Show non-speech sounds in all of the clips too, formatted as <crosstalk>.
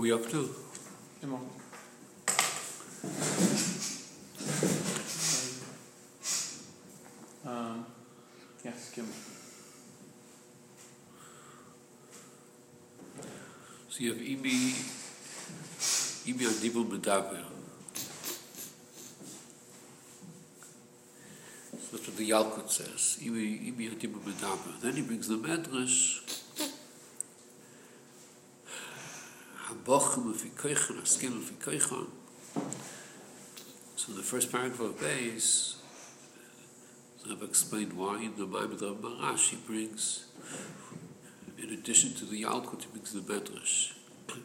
we up to? Come yes, Kim. So you have Ibi, Ibi of Dibul Bedavir. That's what the Yalkut says. Ibi, Ibi of Dibul Bedavir. Then he brings the Medrash, Ufikoichan, Askim. So the first paragraph of base, I've explained why in the Maimon of Marash he brings in addition to the Yalkut, he brings the Medrash. <coughs>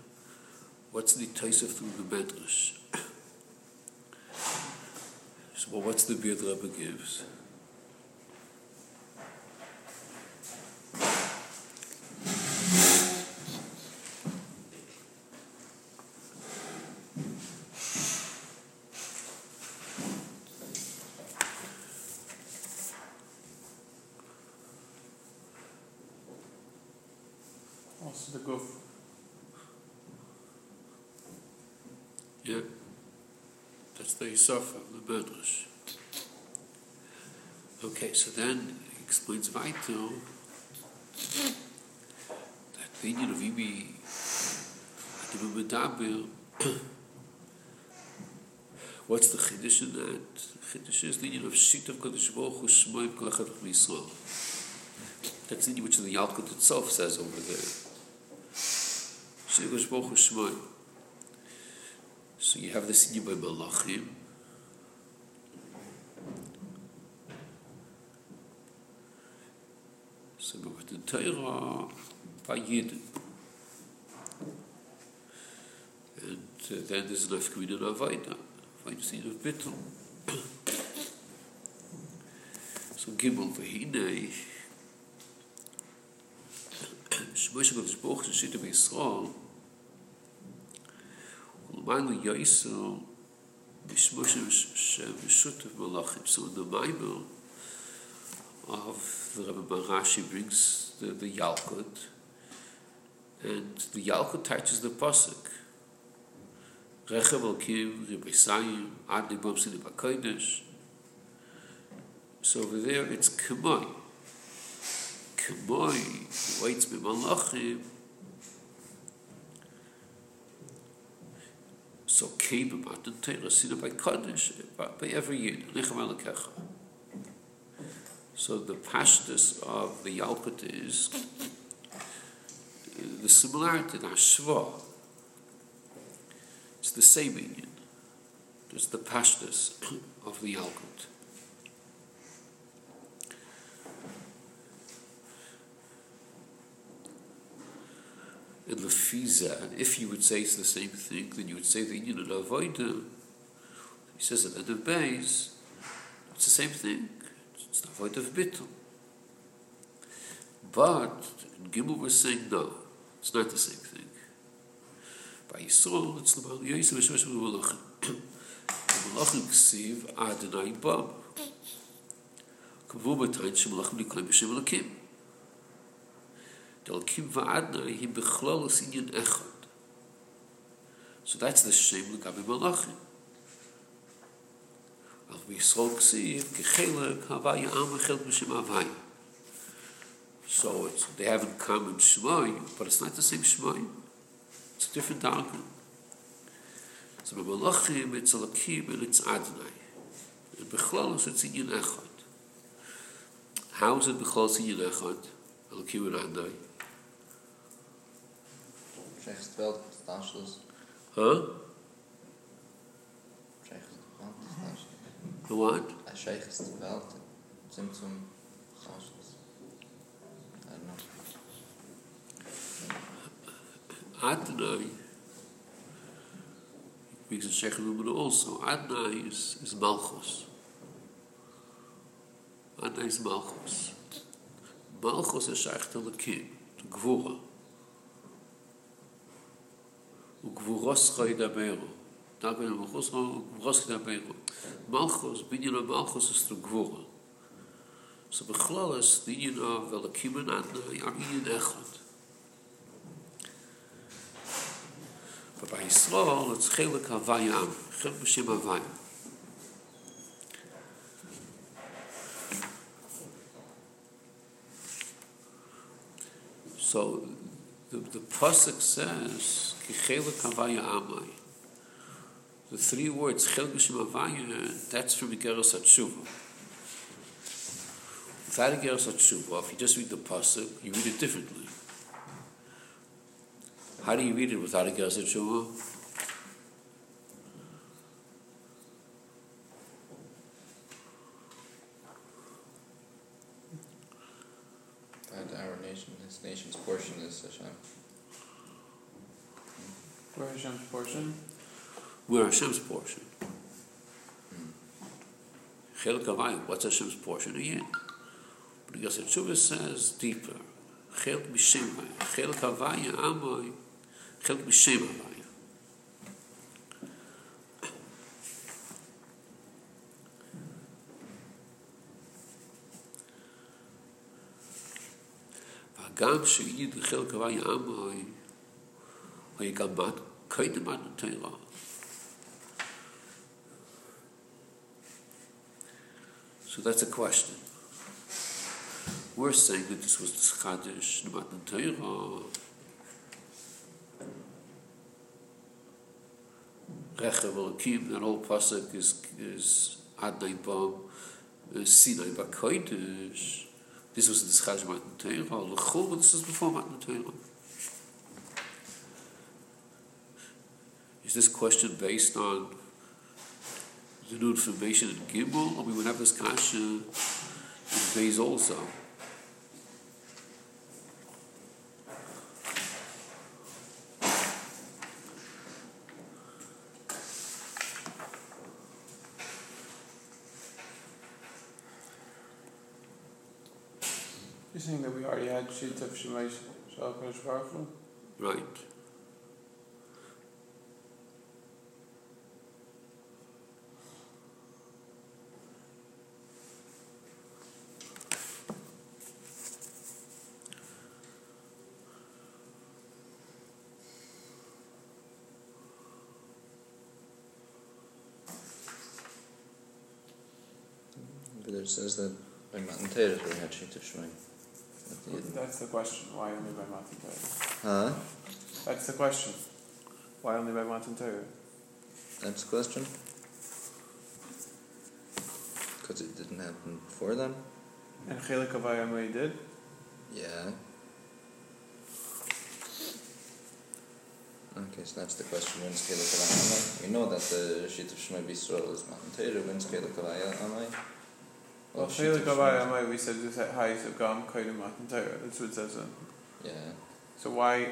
What's the Taisef through the Medrash? <coughs> So, well, what's the the Rebbe gives? Also the Guf. Yeah? That's the Yisaf. Okay, so then he explains Vaito that the union of Medaber <coughs> What's the Chiddush in that? The Chiddush is the union of Shit of Kodesh Baruch Hu Shmoim Kol Echad Yisrael. That's the union which the Yalkut itself says over there. Shit of Kodesh Baruch Hu Shmoim. So you have this in by Malachim. aber der Teure bei Jeden. Und dann ist es wieder da weiter, weil es nicht auf Bitte. So gib und verhine ich. Ich möchte mal das Buch, das steht im Israel. Und mein Gott, ja, ich so, of the Rebbe Marashi brings the, the Yalkut and the Yalkut touches the Pasuk. Rechav Alkim, Rebbe Sayim, Ad Libam Sidi Bakodesh. So over there it's Kemoi. Kemoi, waits b'malachim, so came about the Torah seen by Kaddish by every year Lechem Alekecha. So the pashtus of the Yalkut is the similarity the Hashva. It's the same union. It's the pashtus of the Yalkut. and lefiza, and if you would say it's the same thing, then you would say the union of avoida. He says at the base, it's the same thing. It's the void of bitum. But, in Gimel we're saying no. It's not the same thing. By Yisrael, it's the Baal Yoyis, and Hashem Hashem Hashem Hashem Malachim. Malachim Ksiv Adonai Bab. Kavu Matayin Shem Malachim Nikolai B'Shem Malachim. Delakim Va'adnai Him Bechlal Asinyan Echad. So that's the shame of Gabi אַז ווי סאָל קסי קהילע קאַוויי אַמע חילט בישמע וויי so it's they haven't come in shmoy but it's not the same shmoy it's a different darkon so we will look him it's a look him and it's Adonai and bechlol is it's a yin echot how is it bechlol is a yin echot a look him and Adonai huh? The what? A sheikh is the belt. Zim zum chashas. I don't know. Adnai. We can say it also. Adnai is, is Malchus. Adnai is Malchus. Malchus is sheikh to the king. To Gvura. Und Gvuros. Maar ben Malchus, Roski naar ben Malchus, ben je naar Malchus is de Gvora. Ze beglal is, dien Jamin en Echot. Maar bij Israël, het. Geen So the, the Pasuk says, Kichelik Havaya Amai. The three words "chel b'shem havaya," that's from Igeras Hatshuva. Without Igeras Hatshuva, if you just read the pasuk, you read it differently. How do you read it without Igeras Hatshuva? That our nation, this nation's portion is Hashem. Where Hashem's portion? we're Hashem's portion. Chelik Havayim, what's Hashem's portion again? But because the Tshuva says deeper, Chelik Bishem Havayim, Chelik Havayim, Amoy, Chelik Bishem Havayim. גם שיהיה חלק הווי עמוי, הוא יגמד קודם עד התאירה. So that's a question. We're saying that this was the Chadish, the Matan Torah. Rechav Elokim, that whole pasuk is, is Adnai Bom, uh, Sinai Bakoidish. This was the Chadish Matan Torah. L'chol, this was before Matan Torah. Is this question based on the new information in Gimel, or we would have this kasha in Beis also? You're saying that we already had Shit of Shemai Shalakash Baruch? Right. But it says that by Matan Torah we had Shit of the end. That's the question. Why only by Matan Torah? Huh? That's the question. Why only by Matan? That's the question? Because it didn't happen before then? And Chelik Avayamai did? Yeah. Okay, so that's the question. When's Kelek Amai? We know that the Shit of Shemai B'Yisrael is Matan Torah. When's Kelek Amai? Well, Chelik Avayamai, we said this at Hayes of Gam Kaidim Matan Torah. That's what it says. Yeah. So why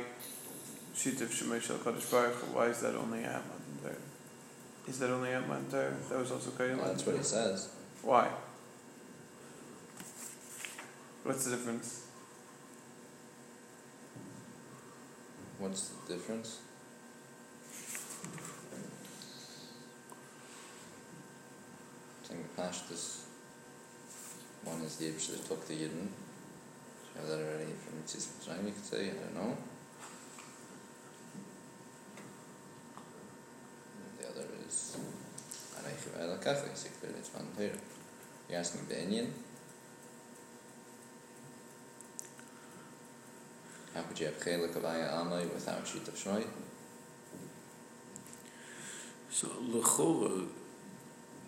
Shit of Shemai Shalakash Baruch? Why is that only at Torah? Is that only at Torah? That was also Kaidim Well, that's what he says. Why? What's the difference? What's the difference? Saying the Pashtus, one is the Ibsh that took the Yidden. Do have that already from Yitzis Mitzrayim, you could say? I don't know. And the other is Areichi V'Ela Kacha, you say clearly it's Matan Torah. You're asking the Indian? How could you have Chelik Avaya Amai without of Shmai? So, Lechora,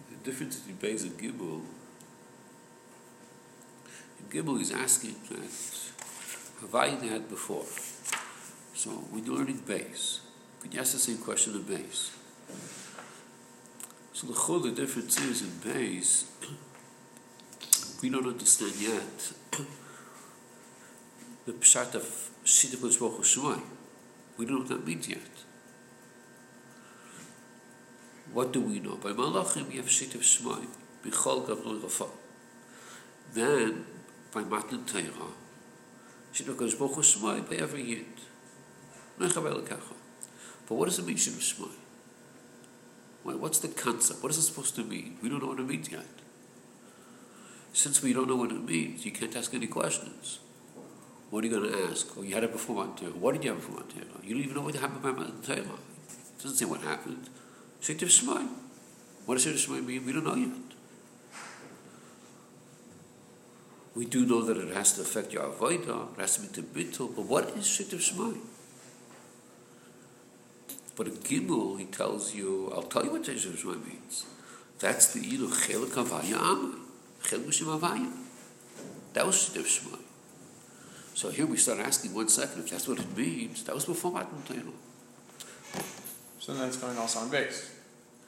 the difference between Beis and Gimel, in is asking that Havai they had before. So, we're learning base. Could you ask the same question in base? So, Lechora, the difference is in base, <clears throat> we don't understand yet the Pshat of Kodesh Baruch Shemai. We don't know what that means yet. What do we know? By Malachim we have Shit of Bichol Gavloi Rafa. Then, by Matan Shit of Kodesh Baruch Shmai by every Yid. But what does it mean, of Shmai? What- What's the concept? What is it supposed to mean? We don't know what it means yet. Since we don't know what it means, you can't ask any questions. What are you going to ask? Oh, you had it before Matan What did you have before Matan You don't even know what happened by Matan Torah. doesn't say what happened. Shiktiv Shmai. What does Shiktiv Shmai mean? We don't know yet. We do know that it has to affect your avodah, it has to be to bittul, but what is Shiktiv Shmai? But in Gimel, he tells you, I'll tell you what Shiktiv Shmai means. That's the you know chelik avaya amai, chelik mishim avaya. That was Shiktiv Shmai. So here we start asking one second if that's what it means. That was before Matan Torah. So then it's going also on base.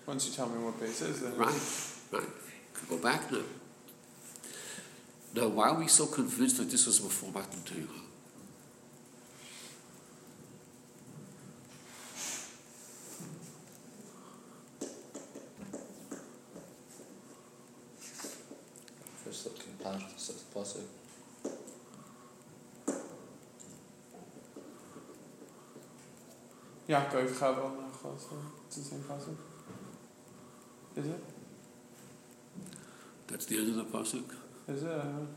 Once you tell me what base is, then Right, right. Could go back now. Now, why are we so convinced that this was before Matan Torah? First looking past the sixth pasuk. Yaakov Chavel Nachal. So it's the same pasuk. Is it? That's the end of the pasuk. Is it? I don't know.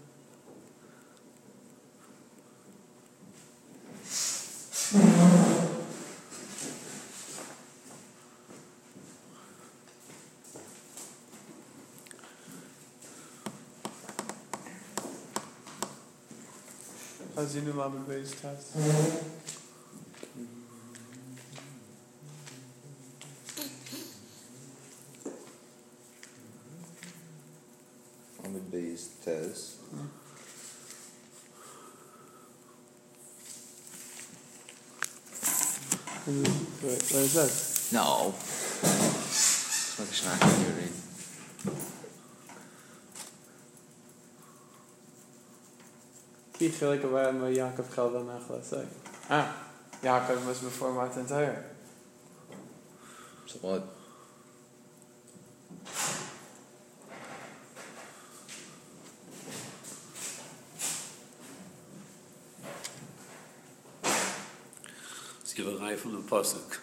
Hazinu Lamed what is that? No. It's like a snack you read. Ki chelik avaya ma Yaakov Chavel Nachal. Say. Ah, Yaakov was before Matan Torah. So what? So you have a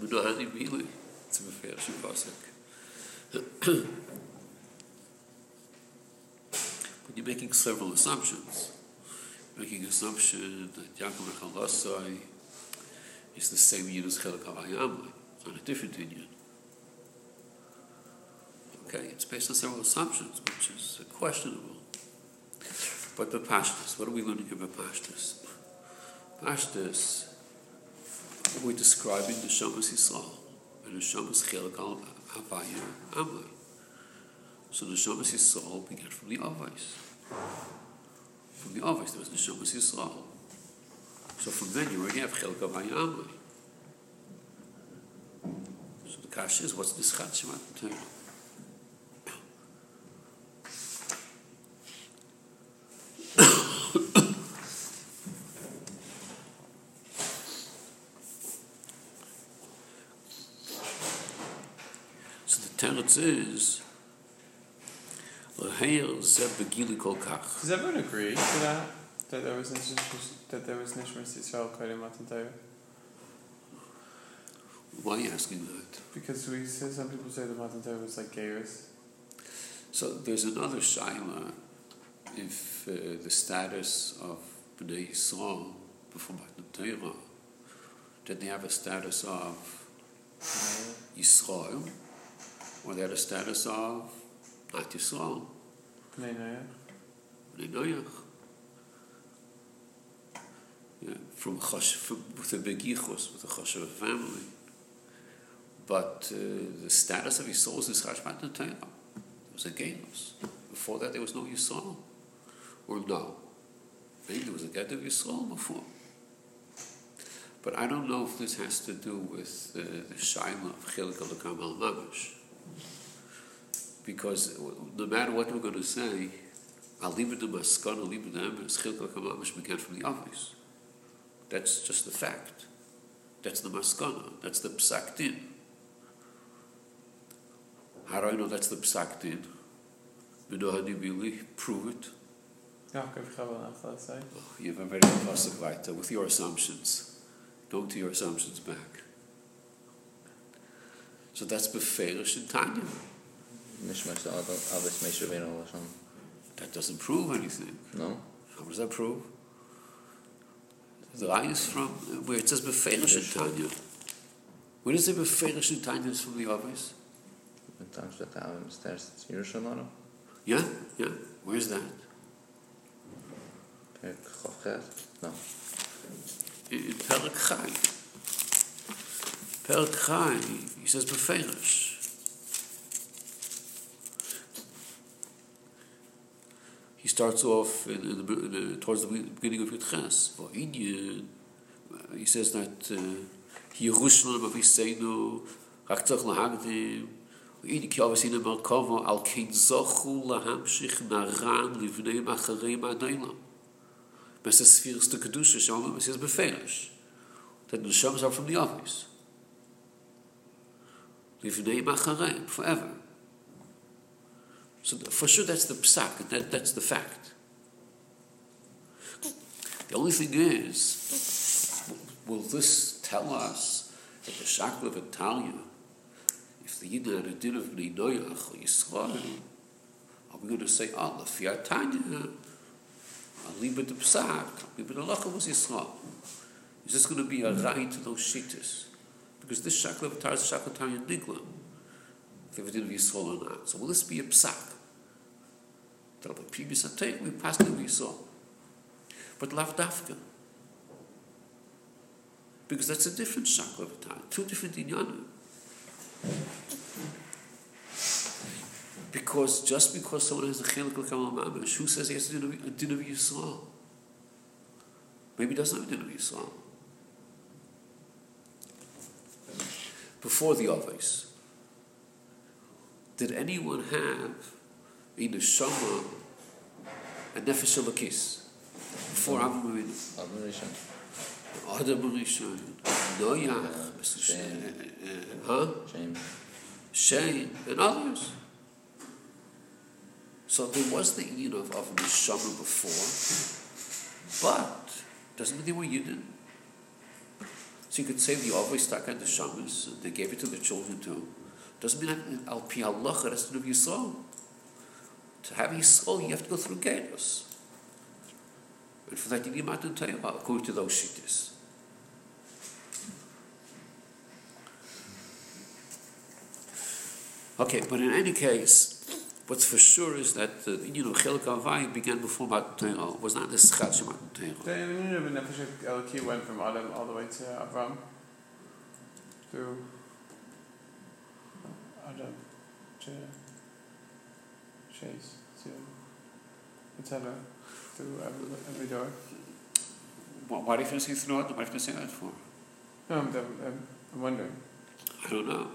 Menohani Bili. It's a Meferish pasuk. But you're making several assumptions. Making assumption that Yaakov Chalasai is the same Yid as Chelik Havayamai. It's not a different Indian. Okay, it's based on several assumptions, which is questionable. But the Pashtas, what are we learning about Pashtas? Pashtas, we're describing the Shamas Yisrael, and the Shamas Chelik al Havaya Amai. So the Shamas Yisrael began from the Avais. From the Avais, there was the Shamas Yisrael. So from then you already have Chelik Havaya Amai. So the Kash is, what's this Chat Torah? Teretz is Leheir Zeb Begili Does everyone agree to that? That there was that there was Nishmas Yisrael Kodim Matan Torah? Why are you asking that? Because we say some people say the Matan Torah was like Gaius. So there's another shaila if uh, the status of Bnei Yisrael before Matan Torah, did they have a status of Yisrael, or they had a status of not Noach. Bnei Noach. Yeah, from, from with a big yichus, with a family. But uh, the status of Yisrael was Yisrael Matan It was a Galus. Before that, there was no Yisrael. Or no. Maybe there was a get of Yisrael before. But I don't know if this has to do with uh, the Shaila of Chilik al al Mamash. Because no matter what we're going to say, Alibid Maskana, Alibid Emes, Chilik al Mamash began from the obvious. That's just the fact. That's the Maskana. That's the Psak Din. How do I know that's the Psak Din? Minohani Bili, prove it. Yaakov Chavel Nachal, let's say. Oh, you have a very impressive weiter with your assumptions. Go to your assumptions back. So that's Beferish and Tanya. Mishmash Abbas Mesh Rabbeinu Lashon. That doesn't prove anything. No? How does that prove? The eye is from where it says Beferish and Tanya. Where does it beferish in Tainis from the office? Mit Tag steht da im Stairs zu Jerusalem. Yeah, yeah. Where's that? No. In in Chai. פרק חיים, יש את בפרש. He starts off in, in the, in the, towards the beginning of Yitzchas. For Indian, he says that he rushed on him of his seinu, ki ob sin ba al kin zochu Laham shikh na ran livne ma khare ma dayla bas es firste kedusha shom bas that the shom are from the office. Livnei macharei, forever. So for sure that's the psak, that, that's the fact. The only thing is, will this tell us that the Shakla of Italia, if the Yidna had a din of Bnei Noyach or Yisrael, are we going to say, ah, oh, Lefi Tanya, Aliba the Psak, Aliba the Lacha was Yisrael? Is this going to be a right to those shittas? Because this Shakla Italia is Shakla of Nigla. If it din of Yisrael or not. So will this be a Psak? That'll be previous attack, we passed it, we saw. But lav dafka. Because that's a different shakla time, two different inyanim. Because just because someone has a chelik l'kamal mamash, who says he has a din of Yisrael? Maybe he doesn't have a din of Yisrael. Before the Ovis, did anyone have in the Shama a nefesh elokis before Avram Avinu? Admiration. Adam Rishon, Noach, Shem. uh, huh? Shame. Shane, and others. So there was the Indian of, of Neshama before, but doesn't mean they were Yidden. So you could say the always stuck at the Shamas, they gave it to the children too. Doesn't mean Al Pi Allah, it has to do Yisrael. To have Yisrael, you have to go through Gatos. And for that, you need Matan Torah, according to those shittas. Okay, but in any case, what's for sure is that the you know Chelik Havai began before Matan Torah, was not the Schatz of Matan The Torah. meaning of Nefesh Elki went from Adam all the way to Avram. Through Adam to Chase to etc. Through every, every door. Why why do you say through it? Why do you say that for? No, I'm, I'm, I'm wondering. I don't know.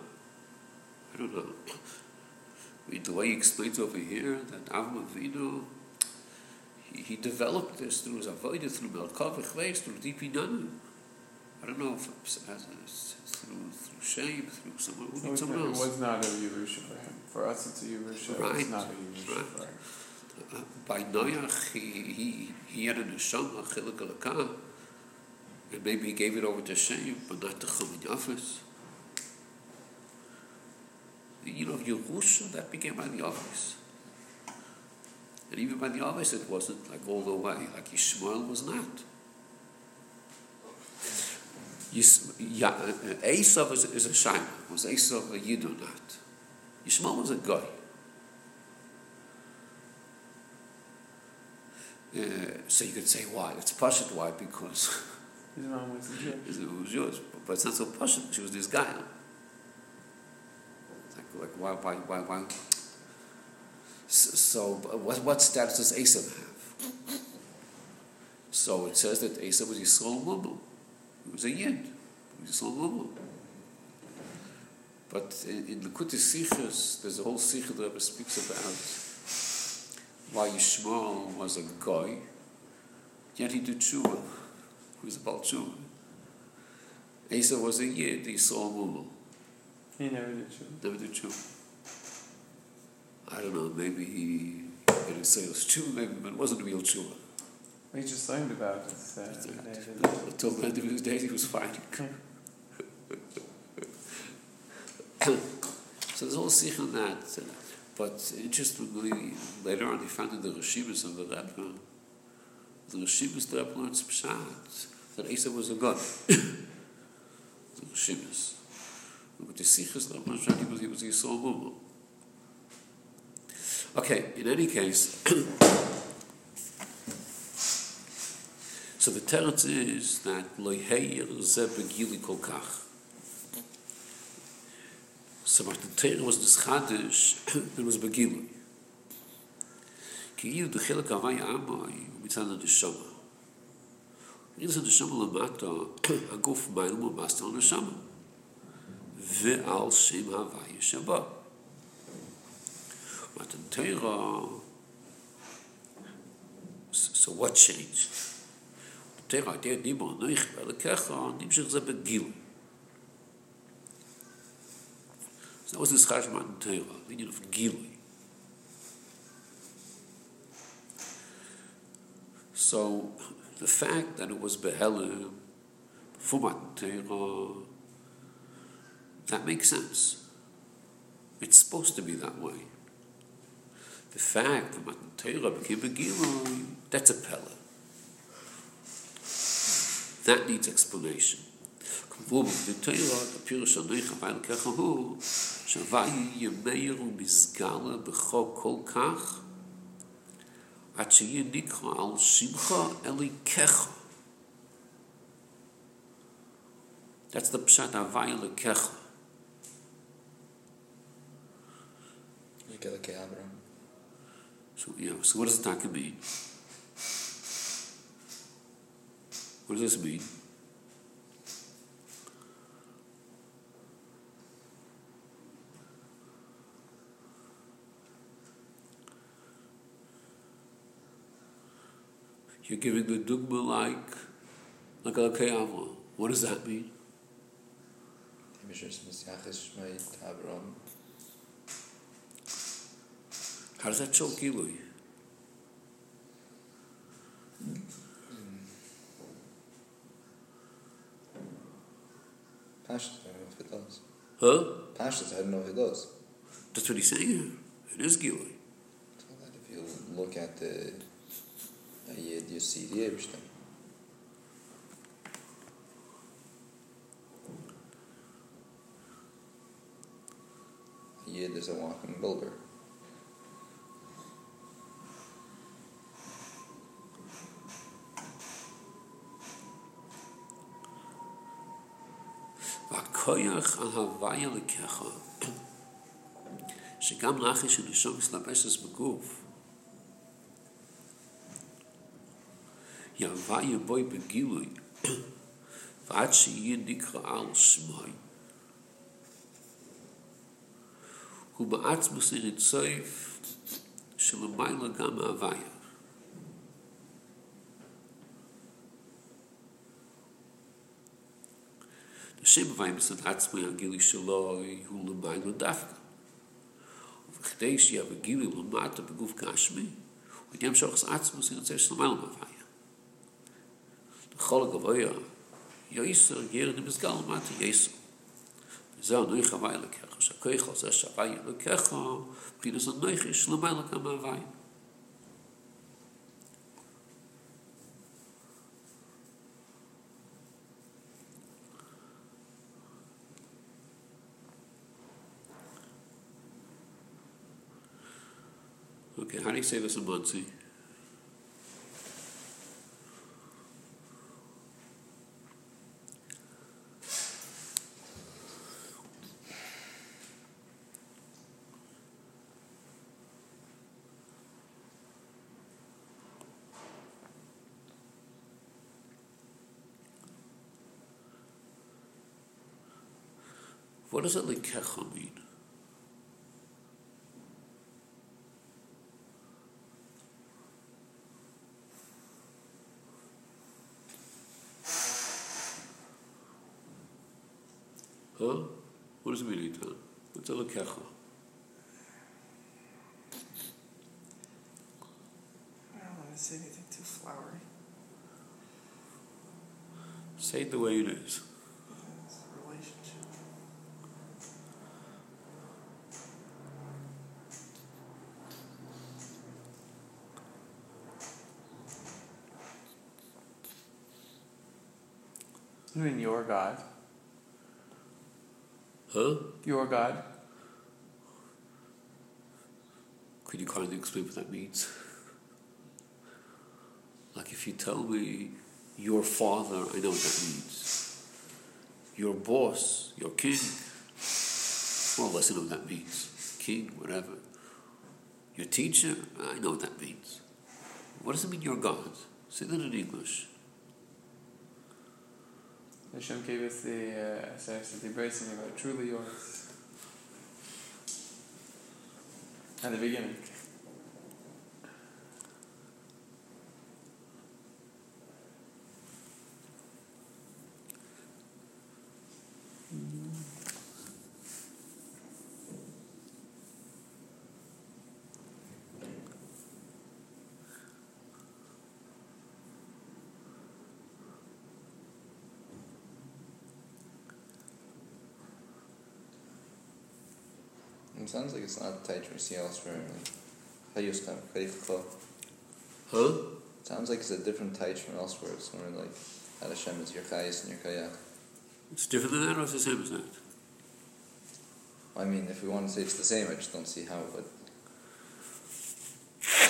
I don't know. The way he explains over here that Avram Avinu, he, he developed this through his avodah, through Melkav Echveis, through Deep Inanim. I don't know if it's, it's through through shame, through someone who was, someone it was not a Yerusha for him. For us, it's a Yerusha. Right, It's not a Yerusha right. for him. Uh, by Noach, he, he, he had a neshama, chilik and maybe he gave it over to Shem, but not to Chamin Yafis. You know, Yerusha, that by the. And even by the office, it wasn't like all the way, like Ishmael was not. Yis, yeah, uh, uh, Esav is, is a Shaima. Was Esav a Yid or not? Yishmael was a guy. Uh, so you could say why? It's Pashut why because His mom was a Jew. <laughs> it was yours, but it's not so Pashut. She was this guy. Like, why, why, why, why? So, what, what status does Esav have? So it says that Esav was Yisrael Mumu. He was a Yid. He was Yisrael Mumu. But in, in Likkutei Sichos, there's a whole Sicha that speaks about why Yishmael was a guy, yet he did tshuva. He was about tshuva. Asa was a yid, saw Mumu, He never did Jew. never did tshuva. I don't know, maybe he didn't say it was tshuva, maybe, but it wasn't real tshuva. We just learned about it. Uh. Until the end of his days, he was fighting. <coughs> so there's a whole sikh on that. But interestingly, later on, he found in the Rishibas of the Rebbe, the Rishibas, the Rebbe learns Pshat, that Asa was a god. <coughs> the Rishibas. With the Sikhs, the Rabban Shani was, he was Yisrael Mumu. Okay, in any case, <coughs> so the teretz is that loiheir ze begili kol kach. So what the Torah was nischadish, <coughs> it was begili. כי יהיו דחילק הווי עמי מצד הנשמה. אם זה נשמה למטה, <coughs> הגוף מייל מומסת על נשמה. ועל שם הווי שבא. מתן so what changed? תרא, תרא דימו נויך ולקחה, נמשך זה בגיל. זה was this חש מתן תרא, עניין of גילוי. So the fact that it was Behelim for Matan that makes sense. It's supposed to be that way. The fact that Matan Torah became a Gilui, that's a Pella. That needs explanation. כבוב בתורה, בפירוש הנויך אבל ככה הוא, שווה ימיר ומסגלה בכל כל כך, עד שיהיה נקרא על שמחה אליקך. That's the pshat avaya lekecha. Like a Abraham. So, yeah, so what does the taka mean? What does this mean? You're giving the dugma like, like a kayama. What does that mean? Mishras Mesiachis Shmei Abraham. How does that show Gilui? Pashas, I don't know if it does. Huh? Pashas, I don't know if it does. That's what he's saying. It is Gilui. If you look at the Ayed, you see the Eberstein. Ayed is a walking builder. והכויח על הוויה לקחה, שגם לאחרי שנשום מסלבשת בגוף, יהוויה בוי בגילוי, ועד שיהיה נקרא על שמוי. הוא בעצמוס הרצויף שלמעלה גם ההוויה. שם ואין מסת עצמו יגילי שלו יהיו למי לא דווקא. וכדי שיהיה בגילי למטה בגוף גשמי, הוא ידיע משוח את עצמו, זה יוצא של מי למוויה. לכל הגבוה, יויסו, ירד מסגל למטה, יויסו. וזה נוי חווי לקחו, שהכוי חוזה שווי לקחו, פינס הנוי חיש למי לקחו מהוויה. How do you say this in Muncie? What does it likecha mean? Huh? What does it mean, Eitan? What's? I don't want to say anything too flowery. Say it the way it is. It's a relationship. You mean your God? Huh? Your God. Could you kindly explain what that means? Like if you tell me your father, I know what that means. Your boss, your king, or less I know what that means. King, whatever. Your teacher, I know what that means. What does it mean your God? Say that in English. Hashem gave us the uh, of the embracing about truly yours. At the beginning. Sounds like it's not tight we see elsewhere. Like, Hayustam, Kayfko. Huh? Sounds like it's a different type from elsewhere. It's more like that Hashem is your Chayas and your Kayach. It's different than that or it's the same as that? I mean, if we want to say it's the same, I just don't see how it would. I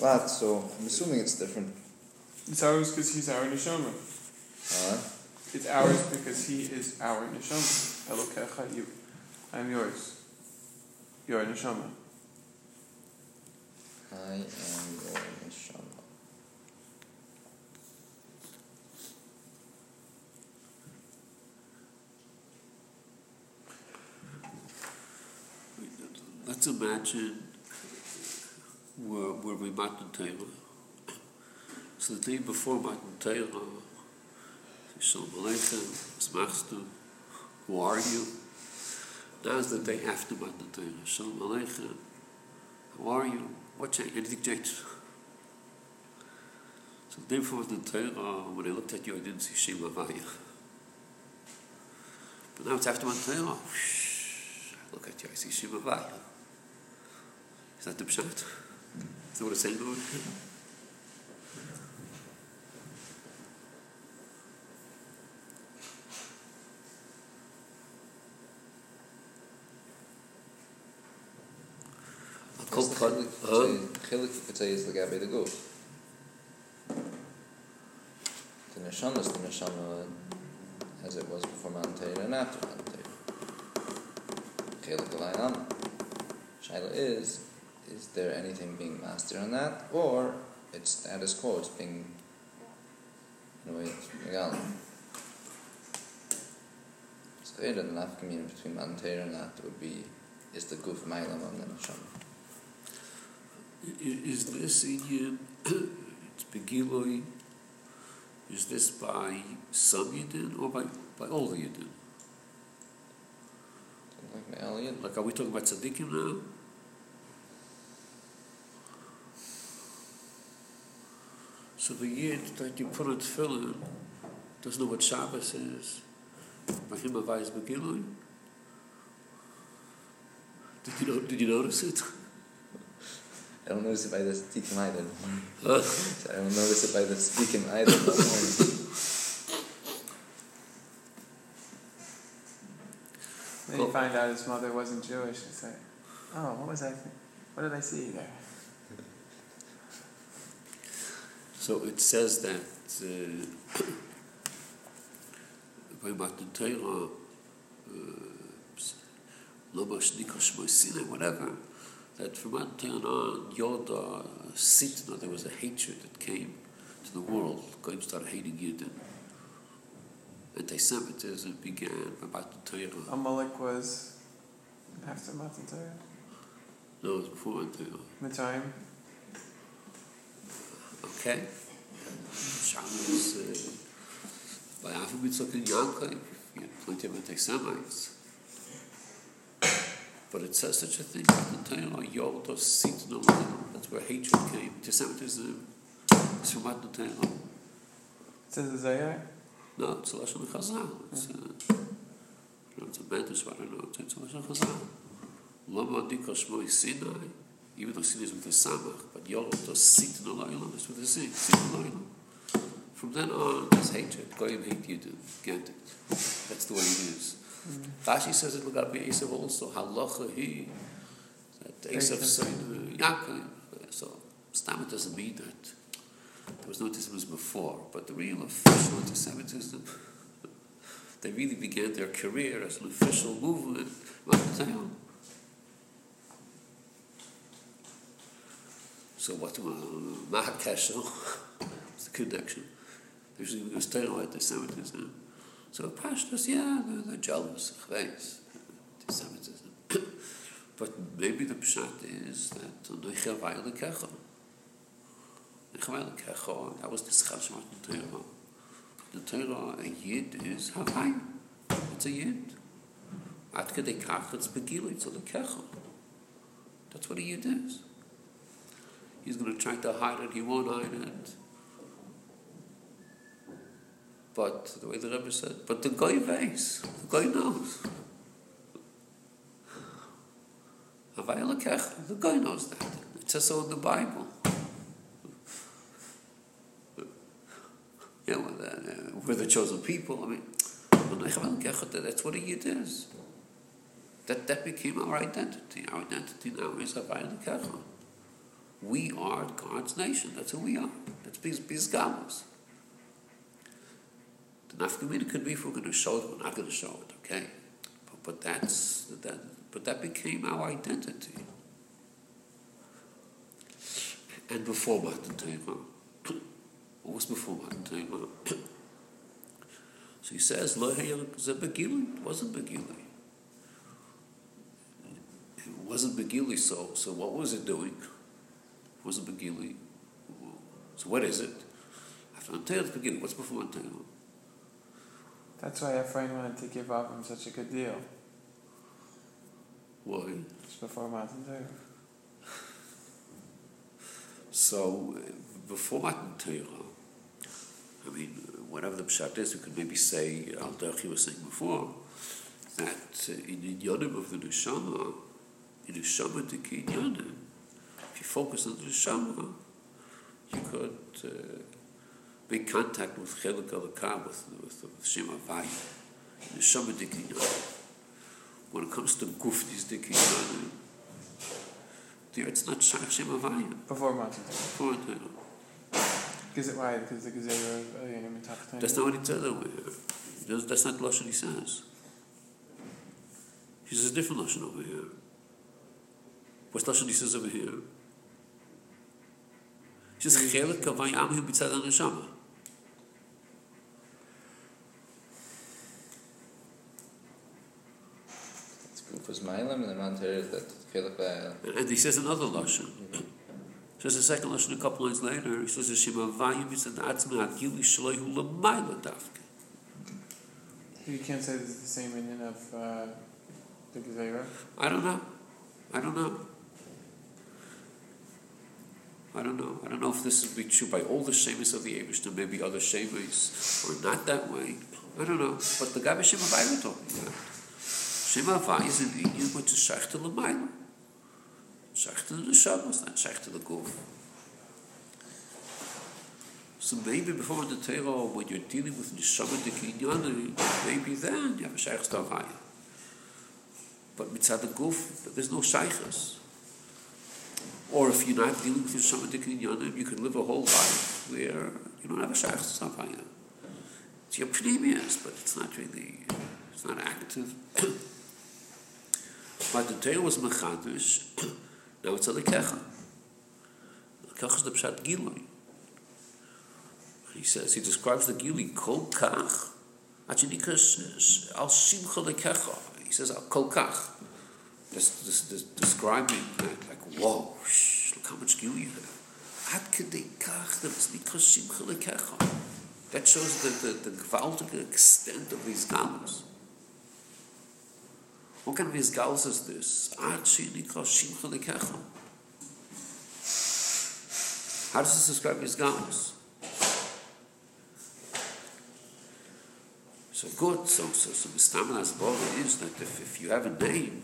But, so, I'm assuming it's different. It's ours because he's our neshama. Huh? It's ours because he is our neshama. Elokecha, you. I'm yours. You're neshama. I am your neshama. Let's imagine we're, we're with Matan Torah. So the day before Matan Torah, Shalom Aleichem, Smachstu, who are you? Now is the day after Matan Torah. Shalom Aleichem, how are you? What changed? Anything changed? So the day before Matan Torah, when I looked at you, I didn't see Shem Havaya. But now it's after Matan Torah. I look at you, I see Shem Havaya. Is that the pshat? Is that what it's saying over here? A What's the kol- chilik? huh? Chilik you could say is the Gabi the Guf. The Neshama is the Neshama as it was before Manteir and after Manteir. Chilik Alayam. Shaila is, is there anything being mastered on that? Or it's status quo, it's being, in a way, it's Megalim. So the nafkamina between Manteir and that would be, is the Guf Mailam on the Neshama. Is this Indian, it's Begiloi, is this by some Yidin or by, by all the Yidin? Like Me'aliyah. Like, are we talking about tzaddikim now? So the Yid that you put on tefillin doesn't know what Shabbos is. By him avayis Begiloi? Did you, know, did you notice it? <laughs> I don't notice it by the tzaddikim either. Huh? I don't notice it by the tzaddikim either. <laughs> Then Cool. you find out his mother wasn't Jewish. It's like, oh, what was I? Th- what did I see there? So it says that uh, <coughs> by Matan Torah, Lama Shnika Shmoy whatever, that from that Torah on, Yoda, Sitna, there was a hatred that came to the world. Goyim started hating Yidden. Anti-Semitism began by Matan Torah. Amalek was after Matan Torah. No, it was before Matan Torah. Mitzrayim. Okay? Shabbos, uh, by Yitzchak and Yankov, you had plenty of anti-Semites. But it says such a thing, the Torah, Yodos, Sit, that's where hatred came. Anti-Semitism is from Matan Torah. It says the Zayar. No, it's a Lashon Chazal. It's, uh, I don't know, it's a Medrash, but I don't know, it's it's a Lashon Chazal. Lama Dika Shmoi Sinai, even though Sinai is with the Samach, but Yodos, Sit, no that's what they say, Sit, no From then on, there's hatred. Goyim hate Yidden. Get it. That's the way it is. Rashi says it Lagabi Esav also. Halacha he. That Esav said uh, Yaakov. So, Stam doesn't mean that. There was no antisemitism before, but the real official anti-Semitism, they really began their career as an official movement. So what, uh, Mahakesha, <laughs> what's the connection? There's even a sterile anti-Semitism. So Pashtas, yeah, they're, they're jealous, chveis, anti-Semitism. but maybe the pshat is that Noicha Vayla Kecha. Noicha Vayla Kecha, that was the Schach Martin Torah. The Torah, a Yid is Havai. It's a Yid. Ad kedei kach, it's Begila, it's a Lekecha. That's what a Yid is. He's going to try to hide it, he won't hide it. But the way the Rebbe said, but the guy weiß, the guy knows. The guy knows that. It says so in the Bible. Yeah, well, uh, we're the chosen people. I mean, that's what a Yid is. That, that became our identity. Our identity now is. We are God's nation. That's who we are. That's Biz Bizgalos. The nafkamina could be if we're going to show it, we're not going to show it, okay? But, but that's that. But that became our identity. And before Matan Torah, what was before Matan Torah? so he says, Lo. It wasn't Begili. It wasn't Begili. So, so what was it doing? It wasn't Begili. So what is it? After Matan Torah, Begili. What's before Matan? That's why Ephraim wanted to give Avram such a good deal. Why? Just before Matan Torah. So, before Matan Torah, I mean, whatever the pshat is, we could maybe say, Al Derchi was saying before, that uh, in the Yodim of the Neshama, in the Neshama the Kinyanim, if you focus on the Neshama, you could uh, make contact with Chelik Alakah, with, with, with Shem the Neshama the Kinyanim. When it comes to Guftis the Kinyanim, there it's not Shem Havai. Before Matan. Before. Because it, why? Because the Gezerah of Elyonim and. That's not what he said over here. That's, not the Lashon he says. He says a different Lashon over here. What's the Lashon he says over here? He says, Chelik kavay amhi b'tzad ha-neshama. It's proof and the man is that Chiluk Vayel. And he says another Lashon. He says a second Lashon a couple lines later. He says, Shema vayim b'tzad atzmi ha-gili shloihu l'mayla dafke. You can't say this is the same meaning of uh, the Gezerah. I don't know. I don't know. I don't know. I don't know if this would be true by all the Shemis of the Abishna, maybe other Shemis, or not that way. I don't know. But the Gabi Shema Vai we're talking about. So maybe before the Torah, when you're dealing with Neshama the Kinyan, maybe then you have a Shach to Havaya. But mitzad the guf, there's no shaykhs. Or if you're not dealing with Neshama the Kinyanim, you can live a whole life where you don't have a shaykh to Havaya. It's your pneumias, but it's not really, it's not active. But the Torah was mechadish, <clears throat> now it's a lekecha. Lekecha is the pshat giloi. He says, he describes the gilui kol kach, achinikas al simcha lekecha. He says al kol kach. This, this, this describing that, like, whoa, shh, look how much gilui you have. Ad kedei kach, that it's nikra simcha lekecha. That shows the, the, the gewaltige extent of these galus. What kind of galus is this? How does this describe his? So good, so so so Mistamana's Boga is that if, if you have a name,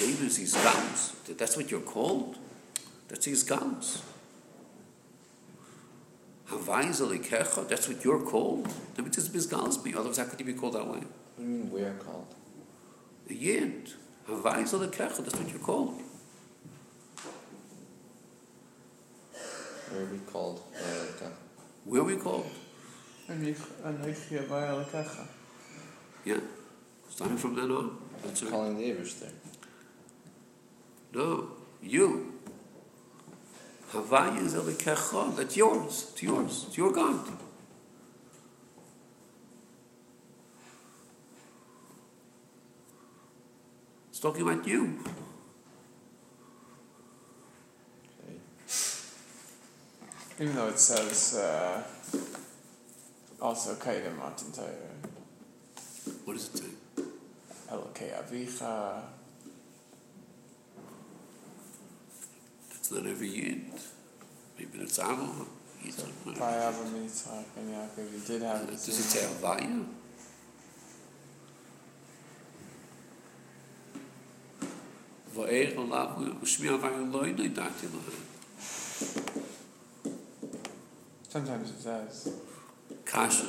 name is his. That's what you're called. That's Zalikecha, that's what you're called. That means it's Bizgalas me, otherwise how could you be called that way? What do you mean we're called? A Yid. Havai Zalikecha, that's what you're called. Where are we called? Where are we called? Anoichi Havai Yeah. Starting from then on. That's right. calling the Eberster. No, you. Havaya is Elikecha. That's yours. It's yours. It's your God. It's talking about you. Okay. Even though it says uh, also Kaidim Matan Torah, What does it say? Elokei Avicha, It's not every Yid. Maybe it's Avo. Yitzhak, by Avram Yitzhak and Yaakov, you did have Does it say Havaya? Va'er olav u'shmi Havaya lo yidati lahem. Sometimes it says. Kasha.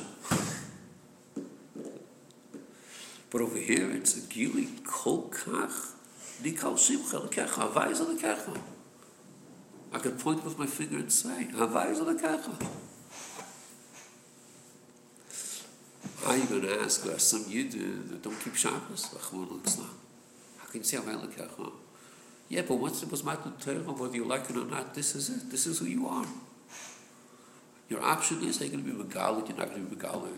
But over here it's a gili kol kach nikal simcha lekecha havai is lekecha. I could point with my finger and say havai is lekecha. How are you going to ask uh, some yid uh, that don't keep Shabbos? Rachmana litzlan. Can say lekecha? Yeah, but once it was Matan Torah, whether you like it or not, this is it. This is who you are. Your option is, are you going to be Megalit, you're not going to be Megalit.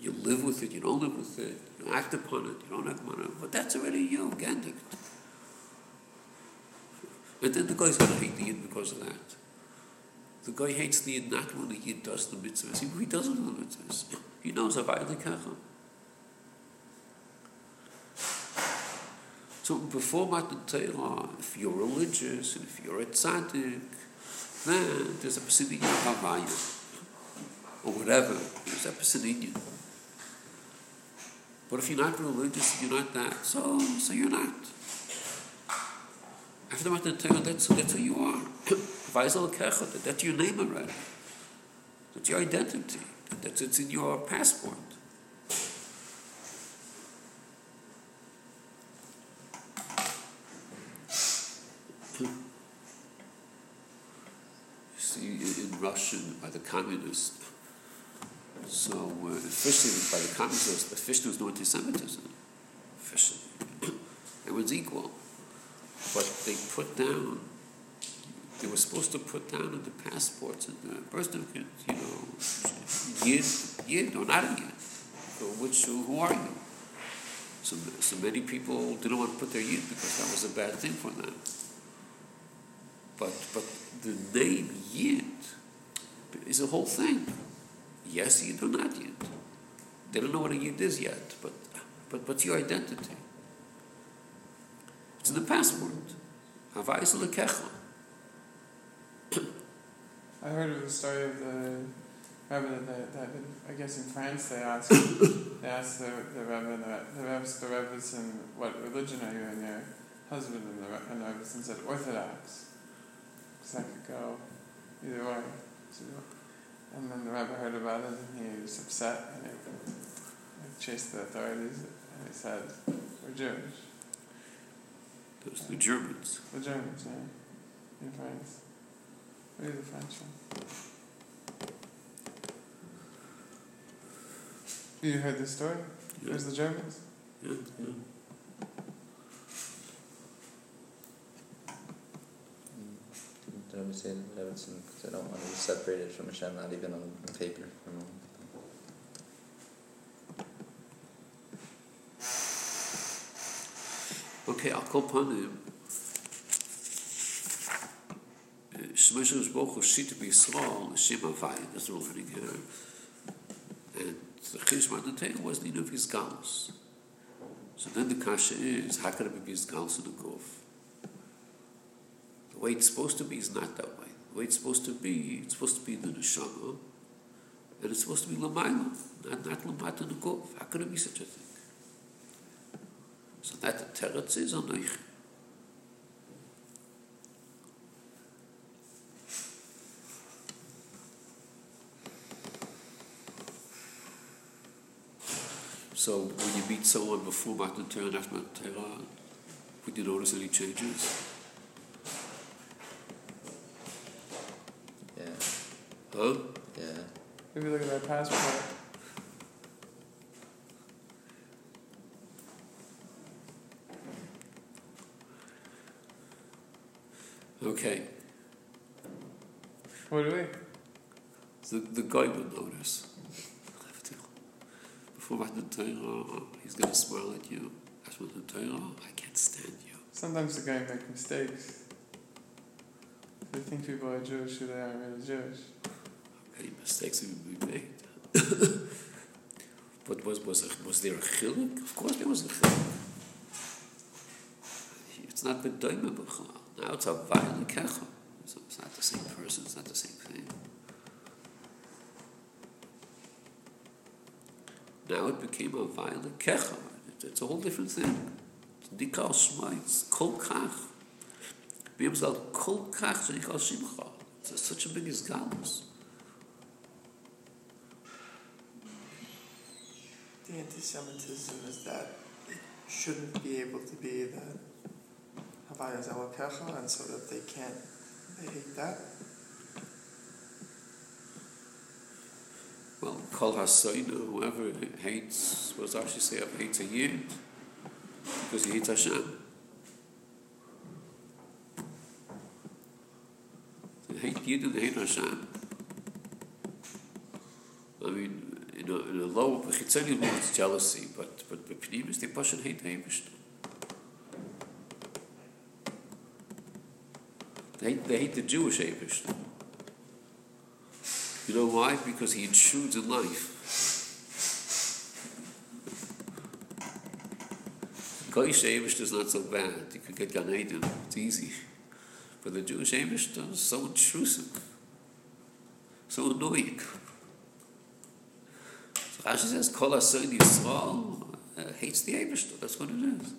You live with it, you don't live with it, you act upon it, you don't act upon it, but that's already you, Gandik. And then the guy's going to hate the Yid because of that. The guy hates the Yid not when the Yid does the mitzvahs, he, he doesn't do the mitzvahs. He knows Havai Lekacha. So before Matan Torah, if you're religious, and if you're a tzaddik, then there's a Pasidinian of Havaya, or whatever, there's a Pasidinian. But if you're not religious, you're not that, so, so you're not. After Matan Torah, that's, that's who you are. <coughs> That's your name already. That's your identity. That's it's in your passport. You see, in in Russian, by the communists, so uh, officially by the communists, officially was no anti-Semitism. Officially, everyone's equal. But they put down, they were supposed to put down in the passports and the birth certificates, you know, Yid, Yid or not a Yid. So which, who are you? So, so many people didn't want to put their Yid because that was a bad thing for them. But, but the name Yid is a whole thing. Yes, you or not yet. They don't know what a Yid is yet, but, but what's your identity? It's in the passport. I heard of the story of the Rebbe that, that, that in, I guess in France they asked <coughs> they asked the the Rebbe the, the Rebbe the Rebbe's in what religion are you and your husband and the and the Rebbe said Orthodox because that could go either way. And then the rabbi heard about it and he was upset and he, he chased the authorities and he said we're Jewish. Those the Germans. The Germans, yeah, in France. Where are the French from? You heard this story? Yeah. There's the Germans? Yeah, yeah. Did I ever say that Davidson? Because I don't want to be separated from Hashem, not even on paper. For a. Okay, I'll call upon him. Uh, Shemesha Baruch Hu Shita B'Yisrael, Hashem Havaya, that's what we're learning here. And the Chish Matan Torah was the of his galus. So then the kasha is, how can it be his galus in the guf? The way it's supposed to be is not that way. The way it's supposed to be, it's supposed to be the neshama, and it's supposed to be lamayla, not not lamata nukov. How could it be such a thing? So that the teretz is anoich. So when you meet someone before Matan Torah and after Matan Torah, would you notice any changes? Huh? Yeah. If you look at their passport, Okay. what do we? The, the guy will notice. Before I Matan Torah, he's going to smile at you. After Matan Torah, I can't stand you. Sometimes the guy make mistakes. They think people are Jewish who they aren't really Jewish. Any mistakes be made. <laughs> but was, was, a, was there a chiluk? Of course there was a chiluk. It's not the doima b'chal. Now it's a violent kecha. So it's not the same person, it's not the same thing. Now it became a violent kecha. It's, it's a whole different thing. It's dikal shma, it's kol kach. Bimzal kol kach, so dikal shimcha. It's such a big isgalus. The anti-Semitism is that it shouldn't be able to be that Havaya Zalakecha, and so that they can't, they hate that. Well, Kol Hasoinu, whoever hates, what does Rashi say, hates a Yid? Because he hates Hashem. They hate Yid and they hate Hashem. I mean, in a, in a low, Chitzoni it's jealousy, but, but B'Pnimis, they push hate the Eibishter. They hate, they hate the Jewish Eibishter. You know why? Because he intrudes in life. Goyish Avish is not so bad. You could get Gan Eden. It's easy. But the Jewish Avish is so intrusive, so annoying. Rashi says, Kol HaSoid Yisrael uh, hates the Avish. That's what it is.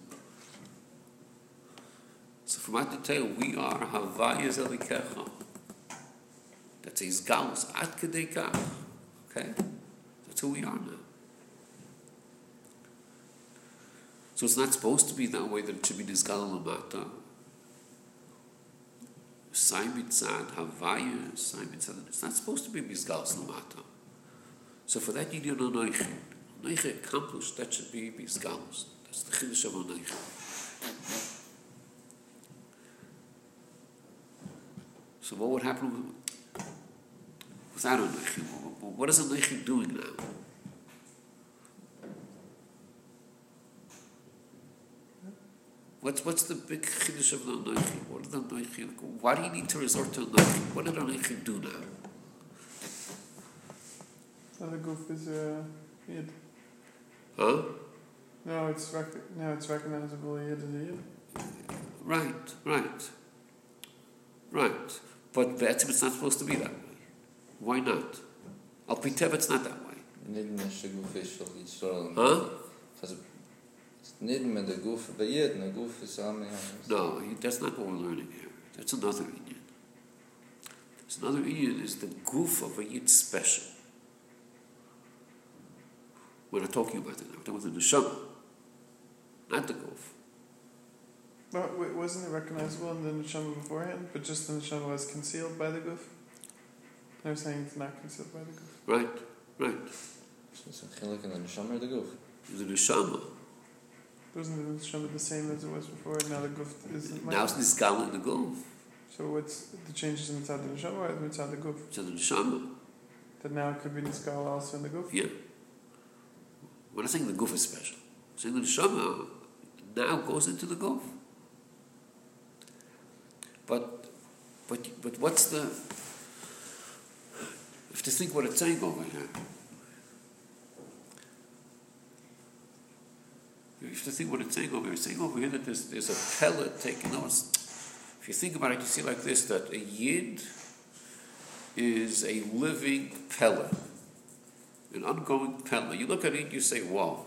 So from the tale, we are Havaya Zelikecha. That's his galus at kedeka. Okay, that's who we are now. So it's not supposed to be that way that it should be nisgal lamata. Simon tzad havaya tzad. It's not supposed to be nisgal lamata. So for that you need an anoichi. Anoichi accomplished that should be nisgalus. That's the chiddush of anoichi. So what would happen with, without Anoichi? What is Anoichi doing now? What's, what's the big chiddush of the Anoichi? What did the Anoichi, why do you need to resort to Anoichi? What did Anoichi do now? So the goof is a Yid. Huh? No, it's rec- no, it's recognizable Yid as a Yid. Right, right. Right. But Be'etzim it's not supposed to be that way. Why not? Al Pitev it's not that way. Nidden is de goof is shal Yisrael. Huh? Because nidden met de goof bij Yid, en de goof is samen. No, that's not what we're learning here. That's another Indian. There's another Indian is the goof of a Yid special. We're not talking about it now. We're talking about the neshama, not the goof. But wait, wasn't it recognizable in the neshama beforehand? But just the neshama was concealed by the goof. They're saying it's not concealed by the goof. Right, right. So it's gelijk in de neshammer de goof. The neshama. Wasn't the neshama the same as it was before? Now the goof isn't. Now it's niskal in the goof. So what's the changes inside the neshama or inside the goof? It's in the neshama. That now it could be niskal also in the goof. Yeah. We're not saying the goof is special. We're saying the neshama now goes into the goof. But, but, but what's the? If to think what it's saying over here. You have to think what it's saying over here. It's saying over here that there's, there's a pellet taking notice. If you think about it, you see like this that a yid is a living pellet an ongoing peddler. You look at it, you say, wow,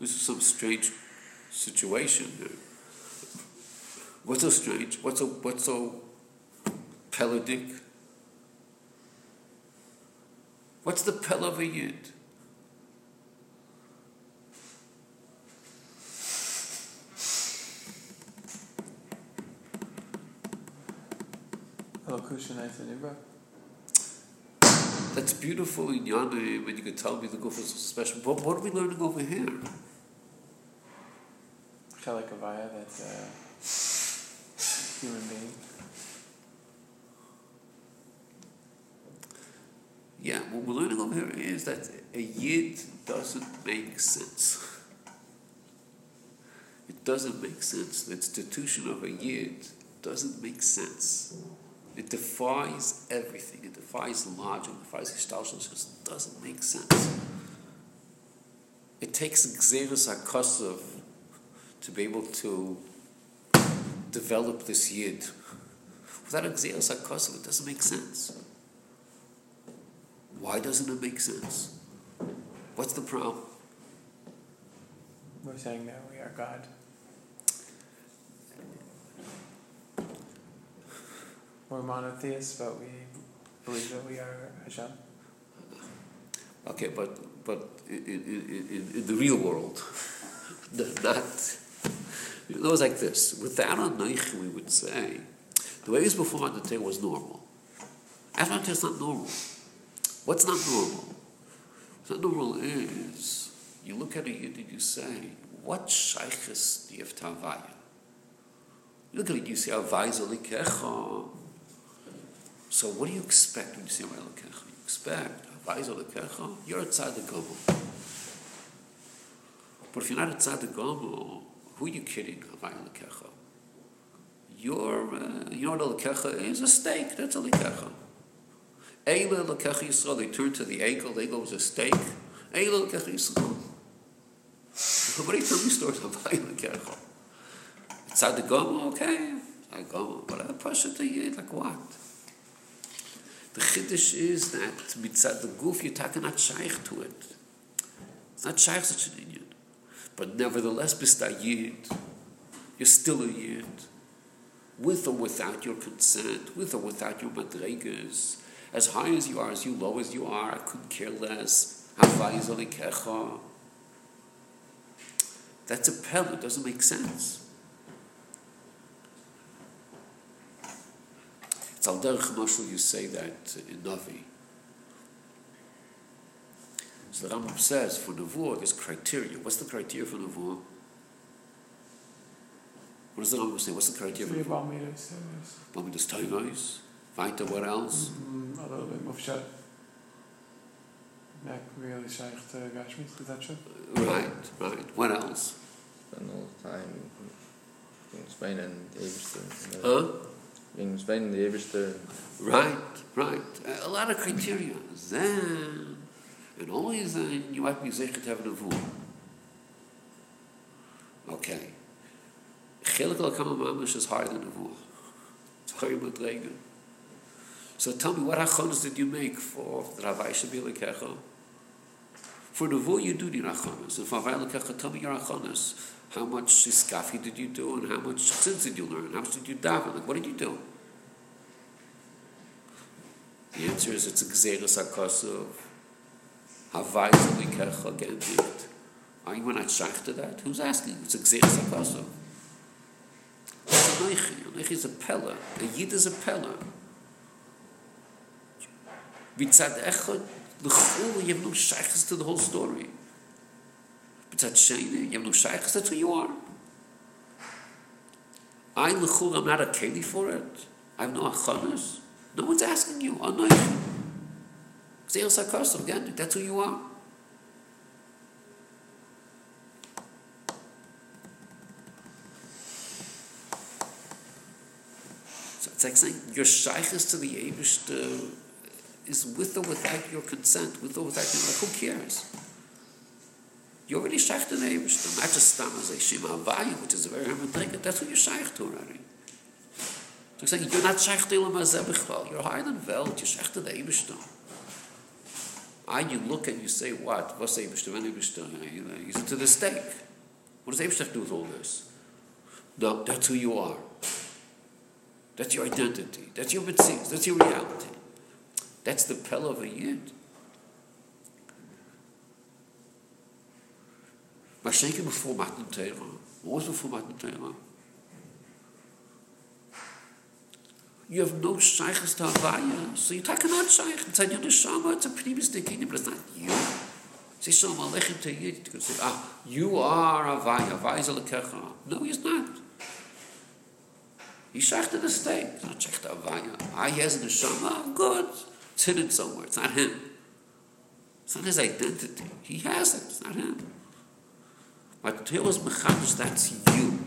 this is some strange situation. What's so strange? What's so, what's so pelodic? What's the pel of a yid? Hello, Kushanayta Nibra. That's beautiful in Yanim, and you can tell me the goof is special. But what are we learning over here? Chelek Avaya, that's a uh, human being. Yeah, what we're learning over here is that a yid doesn't make sense. It doesn't make sense. The institution of a yid doesn't make sense. It defies everything. It defies logic. It defies historical. It just doesn't make sense. It takes gzeres hakosov to be able to develop this yid. Without gzeres hakosov, it doesn't make sense. Why doesn't it make sense? What's the problem? We're saying that we are God. We're monotheists, but we believe that we are Hashem. Okay, but but in, the real world, <laughs> not. It was like this. Without a neich, we would say the way it was before the Torah was normal. After the it's not normal. What's not normal? What's not normal is you look at a yid and you say, what shaykhis do you have to Havaya? You look at it, you say, Havaya Likecha. So what do you expect when you say Havaya Likecha? You expect Havaya Likecha, you're a tzaddik gomel. But if you're not a tzaddik gomel, who are you kidding, Havaya Likecha? You're, uh, you know what a Likecha is? A steak, that's a Likecha. Eila Lekech Yisrael, they turned to the Egel, the Egel was a steak. Eila Lekech Yisrael. Nobody told me stories of. It's at the Gomo, okay. I go, but I push it to you, like what? The Chiddush is that mitzad the goof, you're talking not shaykh to it. It's not shaykh such an Indian. But nevertheless, bista yid, you're still a yid. With or without your consent, with or without your madregas, as high as you are, as you low as you are, I couldn't care less. That's a pel, it doesn't make sense. It's al derech mashal you say that in Navi. So the Rambam says for Nevuah there's criteria. What's the criteria for Nevuah? What does the Rambam say? What's the criteria for Three Nevuah? Balmidas. Balmidas Toivos. Weiter, what else? Mm, a little bit Mufshat. Not really shaykh to Gashmis, is that true? Right, right. What else? Spend all the time in Spain and the Huh? In Spain the Eberster. Right, right. A lot of criteria. Then, and only then you might be zeichet have a nevuah. Okay. Chelik al kama mamish is higher than nevuah. It's higher madrega. So tell me, what achonis did you make for the Ravai Shabi Lekecha? For nevuah you do need achonis. And for Ravai Lekecha, tell me your achonis. How much iskafi did you do, and how much chitz did you learn? How much did you daven? Like, what did you do? The answer is it's a gzeres hakosov. Havai Lekecha gendigt. Are you not shaykh to that? Who's asking? It's a gzeres hakosov. It's a neichi. A neichi is a pella. A yid is a pella. B'tzad echad, l'chul, you have no shaykhs to the whole story. Sheni, eh? you have no shaykhs, that's who you are. I, l'chul, I'm not a keli for it. I have no achanas. No one's asking you. Anoich. Zeil sakosov, again, that's who you are. So it's like saying your shaykhs to the Eibush uh, is with or without your consent, with or without your like, who cares? You're already shaykh to the Eibush, not just stam as a Shema Havayim, which is a very hermetic, that's what you're shaykh to already. So it's saying you're not shaykh to Ilam Hazeh B'chval, you're higher than Welt, you're shaykh to the Eibush And you look and you say, what? What's Eibush When Eibush He's into the stake. What does Eibush do with all this? No, that's who you are. That's your identity. That's your mitzvah. That's your reality. That's the pel of a yid. Mashenke before Matan Torah. What was before Matan Torah? you have no shaykhs to Havaya, so you're talking about shaykh. It's on your neshama, it's a previous kingdom, but it's not you. Say Shalom Aleichem to you, you say, ah, you are Havaya, Havaya is Alekecha. No, he's not. He's shaykh to the state. He's not shaykh to Havaya. Ah, he has a neshama, good. It's hidden somewhere, it's not him. It's not his identity. He has it, it's not him. But Tehillah is Mechadish, that's you.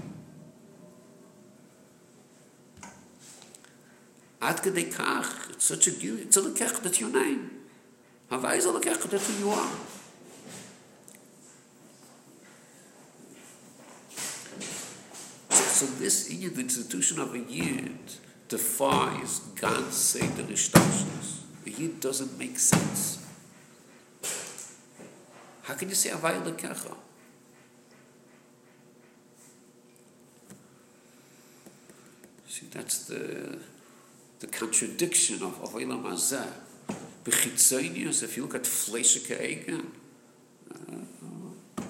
Ad kedei kach, it's such a gift, it's a lekech, that's your name. Havai is a lekech, that's who you are. So, this Yid, the institution of a Yid, defies God's Seder Ishtashnas. A Yid doesn't make sense. How can you say Havai lekecha? See, that's the the contradiction of, Eilam Hazeh. Bechitzonius, if you look at Fleishike Eigen, uh,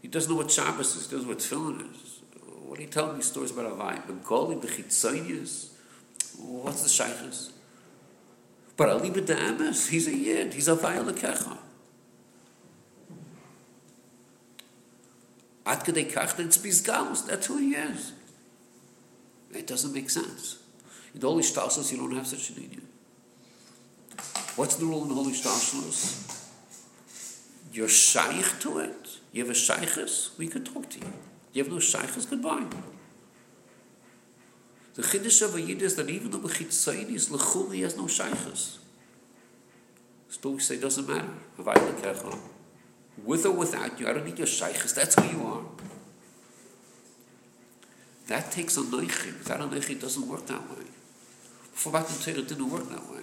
he doesn't know what Shabbos is, he doesn't know what Tefillin is. What are you telling me stories about Havai? But Goli Bechitzonius, what's the Shaykhs? But Ali B'Damas, he's a Yid, he's a Havai Lekecha. Ad Kedei Kach, it's Bizgalus, that's who he is. It doesn't make sense. In the Holy Shtalshalos, you don't have such an union. What's the rule in the Holy Shtalshalos? You're shaykh to it. You have a shaykhis, we can talk to you. You have no shaykhis, goodbye. The chiddush of a yid is that even though b'chitzayin is lechul, he has no shaykhis. Still we say, it doesn't matter. With or without you, I don't need your shaykhis, that's who you are. That takes a noichim. That a noichim doesn't work that way. For Matan Torah, it didn't work that way.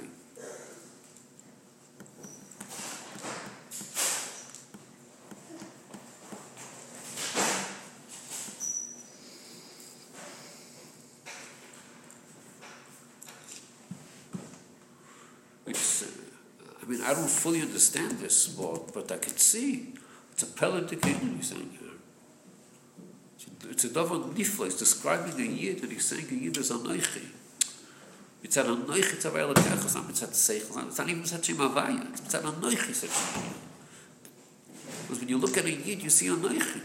Uh, I mean, I don't fully understand this, but, but I can see. It's a pelitic he's saying here. It's a davar nifla. It's describing a yid, and he's saying a yid is a noichi. It's an anoich, it's a veil it's at seichel, it's not even such a mavaya, it's an anoich, such a yid. Because when you look at a yid, you see a noichi.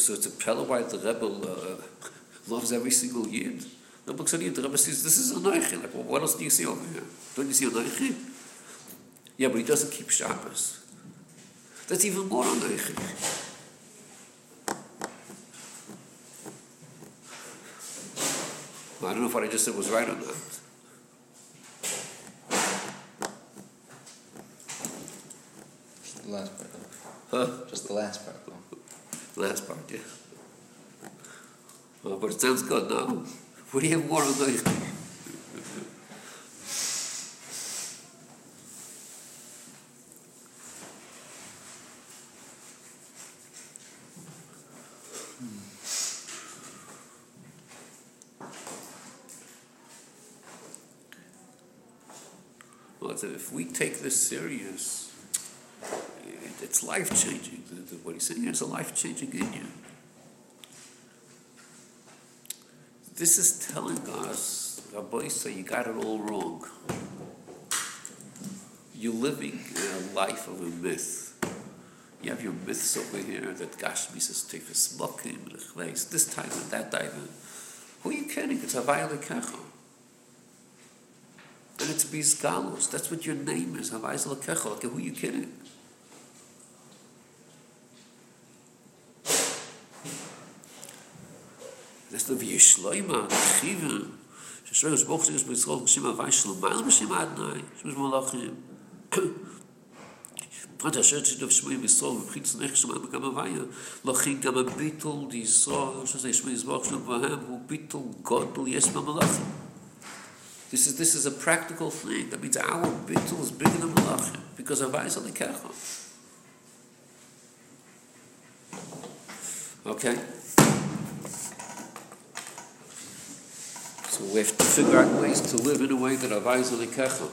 So, it's a pella why the Rebbe uh, loves every single yid. The book said, the Rebbe says, this is a noichi. Like, well, what else do you see over here? Don't you see a noichi? Yeah, but he doesn't keep Shabbos. That's even more a. Well, I don't know if what I just said was right or not. Just the last part, though. Huh? Just the last part, though. Last part, yeah. Well, but it sounds good now. What do you have more on noichi? Well, it's- if we take this serious, it's life changing. What he's saying is a life changing union. This is telling us, Rabbi say, you got it all wrong. You're living a life of a myth. You have your myths over here that Gashmis is Tifis Mokim, Lechleis, this time and that time. Who are you kidding? It's Havaya Lekecha. And it's Bizgalos. That's what your name is, Havaya Lekecha. Okay, who are you kidding? Wie Schleima, Chiva. ששוי יש בישראל כשם הווי של מעל בשם אדנאי, שמש מלאכים. פרט אשר תשדוף שמוי בישראל ובחית צנך שמע בגם הווי, לכן גם הביטול דישראל, שזה שמוי יזבוח שלו בהם, הוא ביטול גודל יש במלאכים. This is, this is a practical thing. That means our bittul is bigger than malachim because is only kecha. Okay? So we have to figure out ways to live in a way that Havai is Alikecha.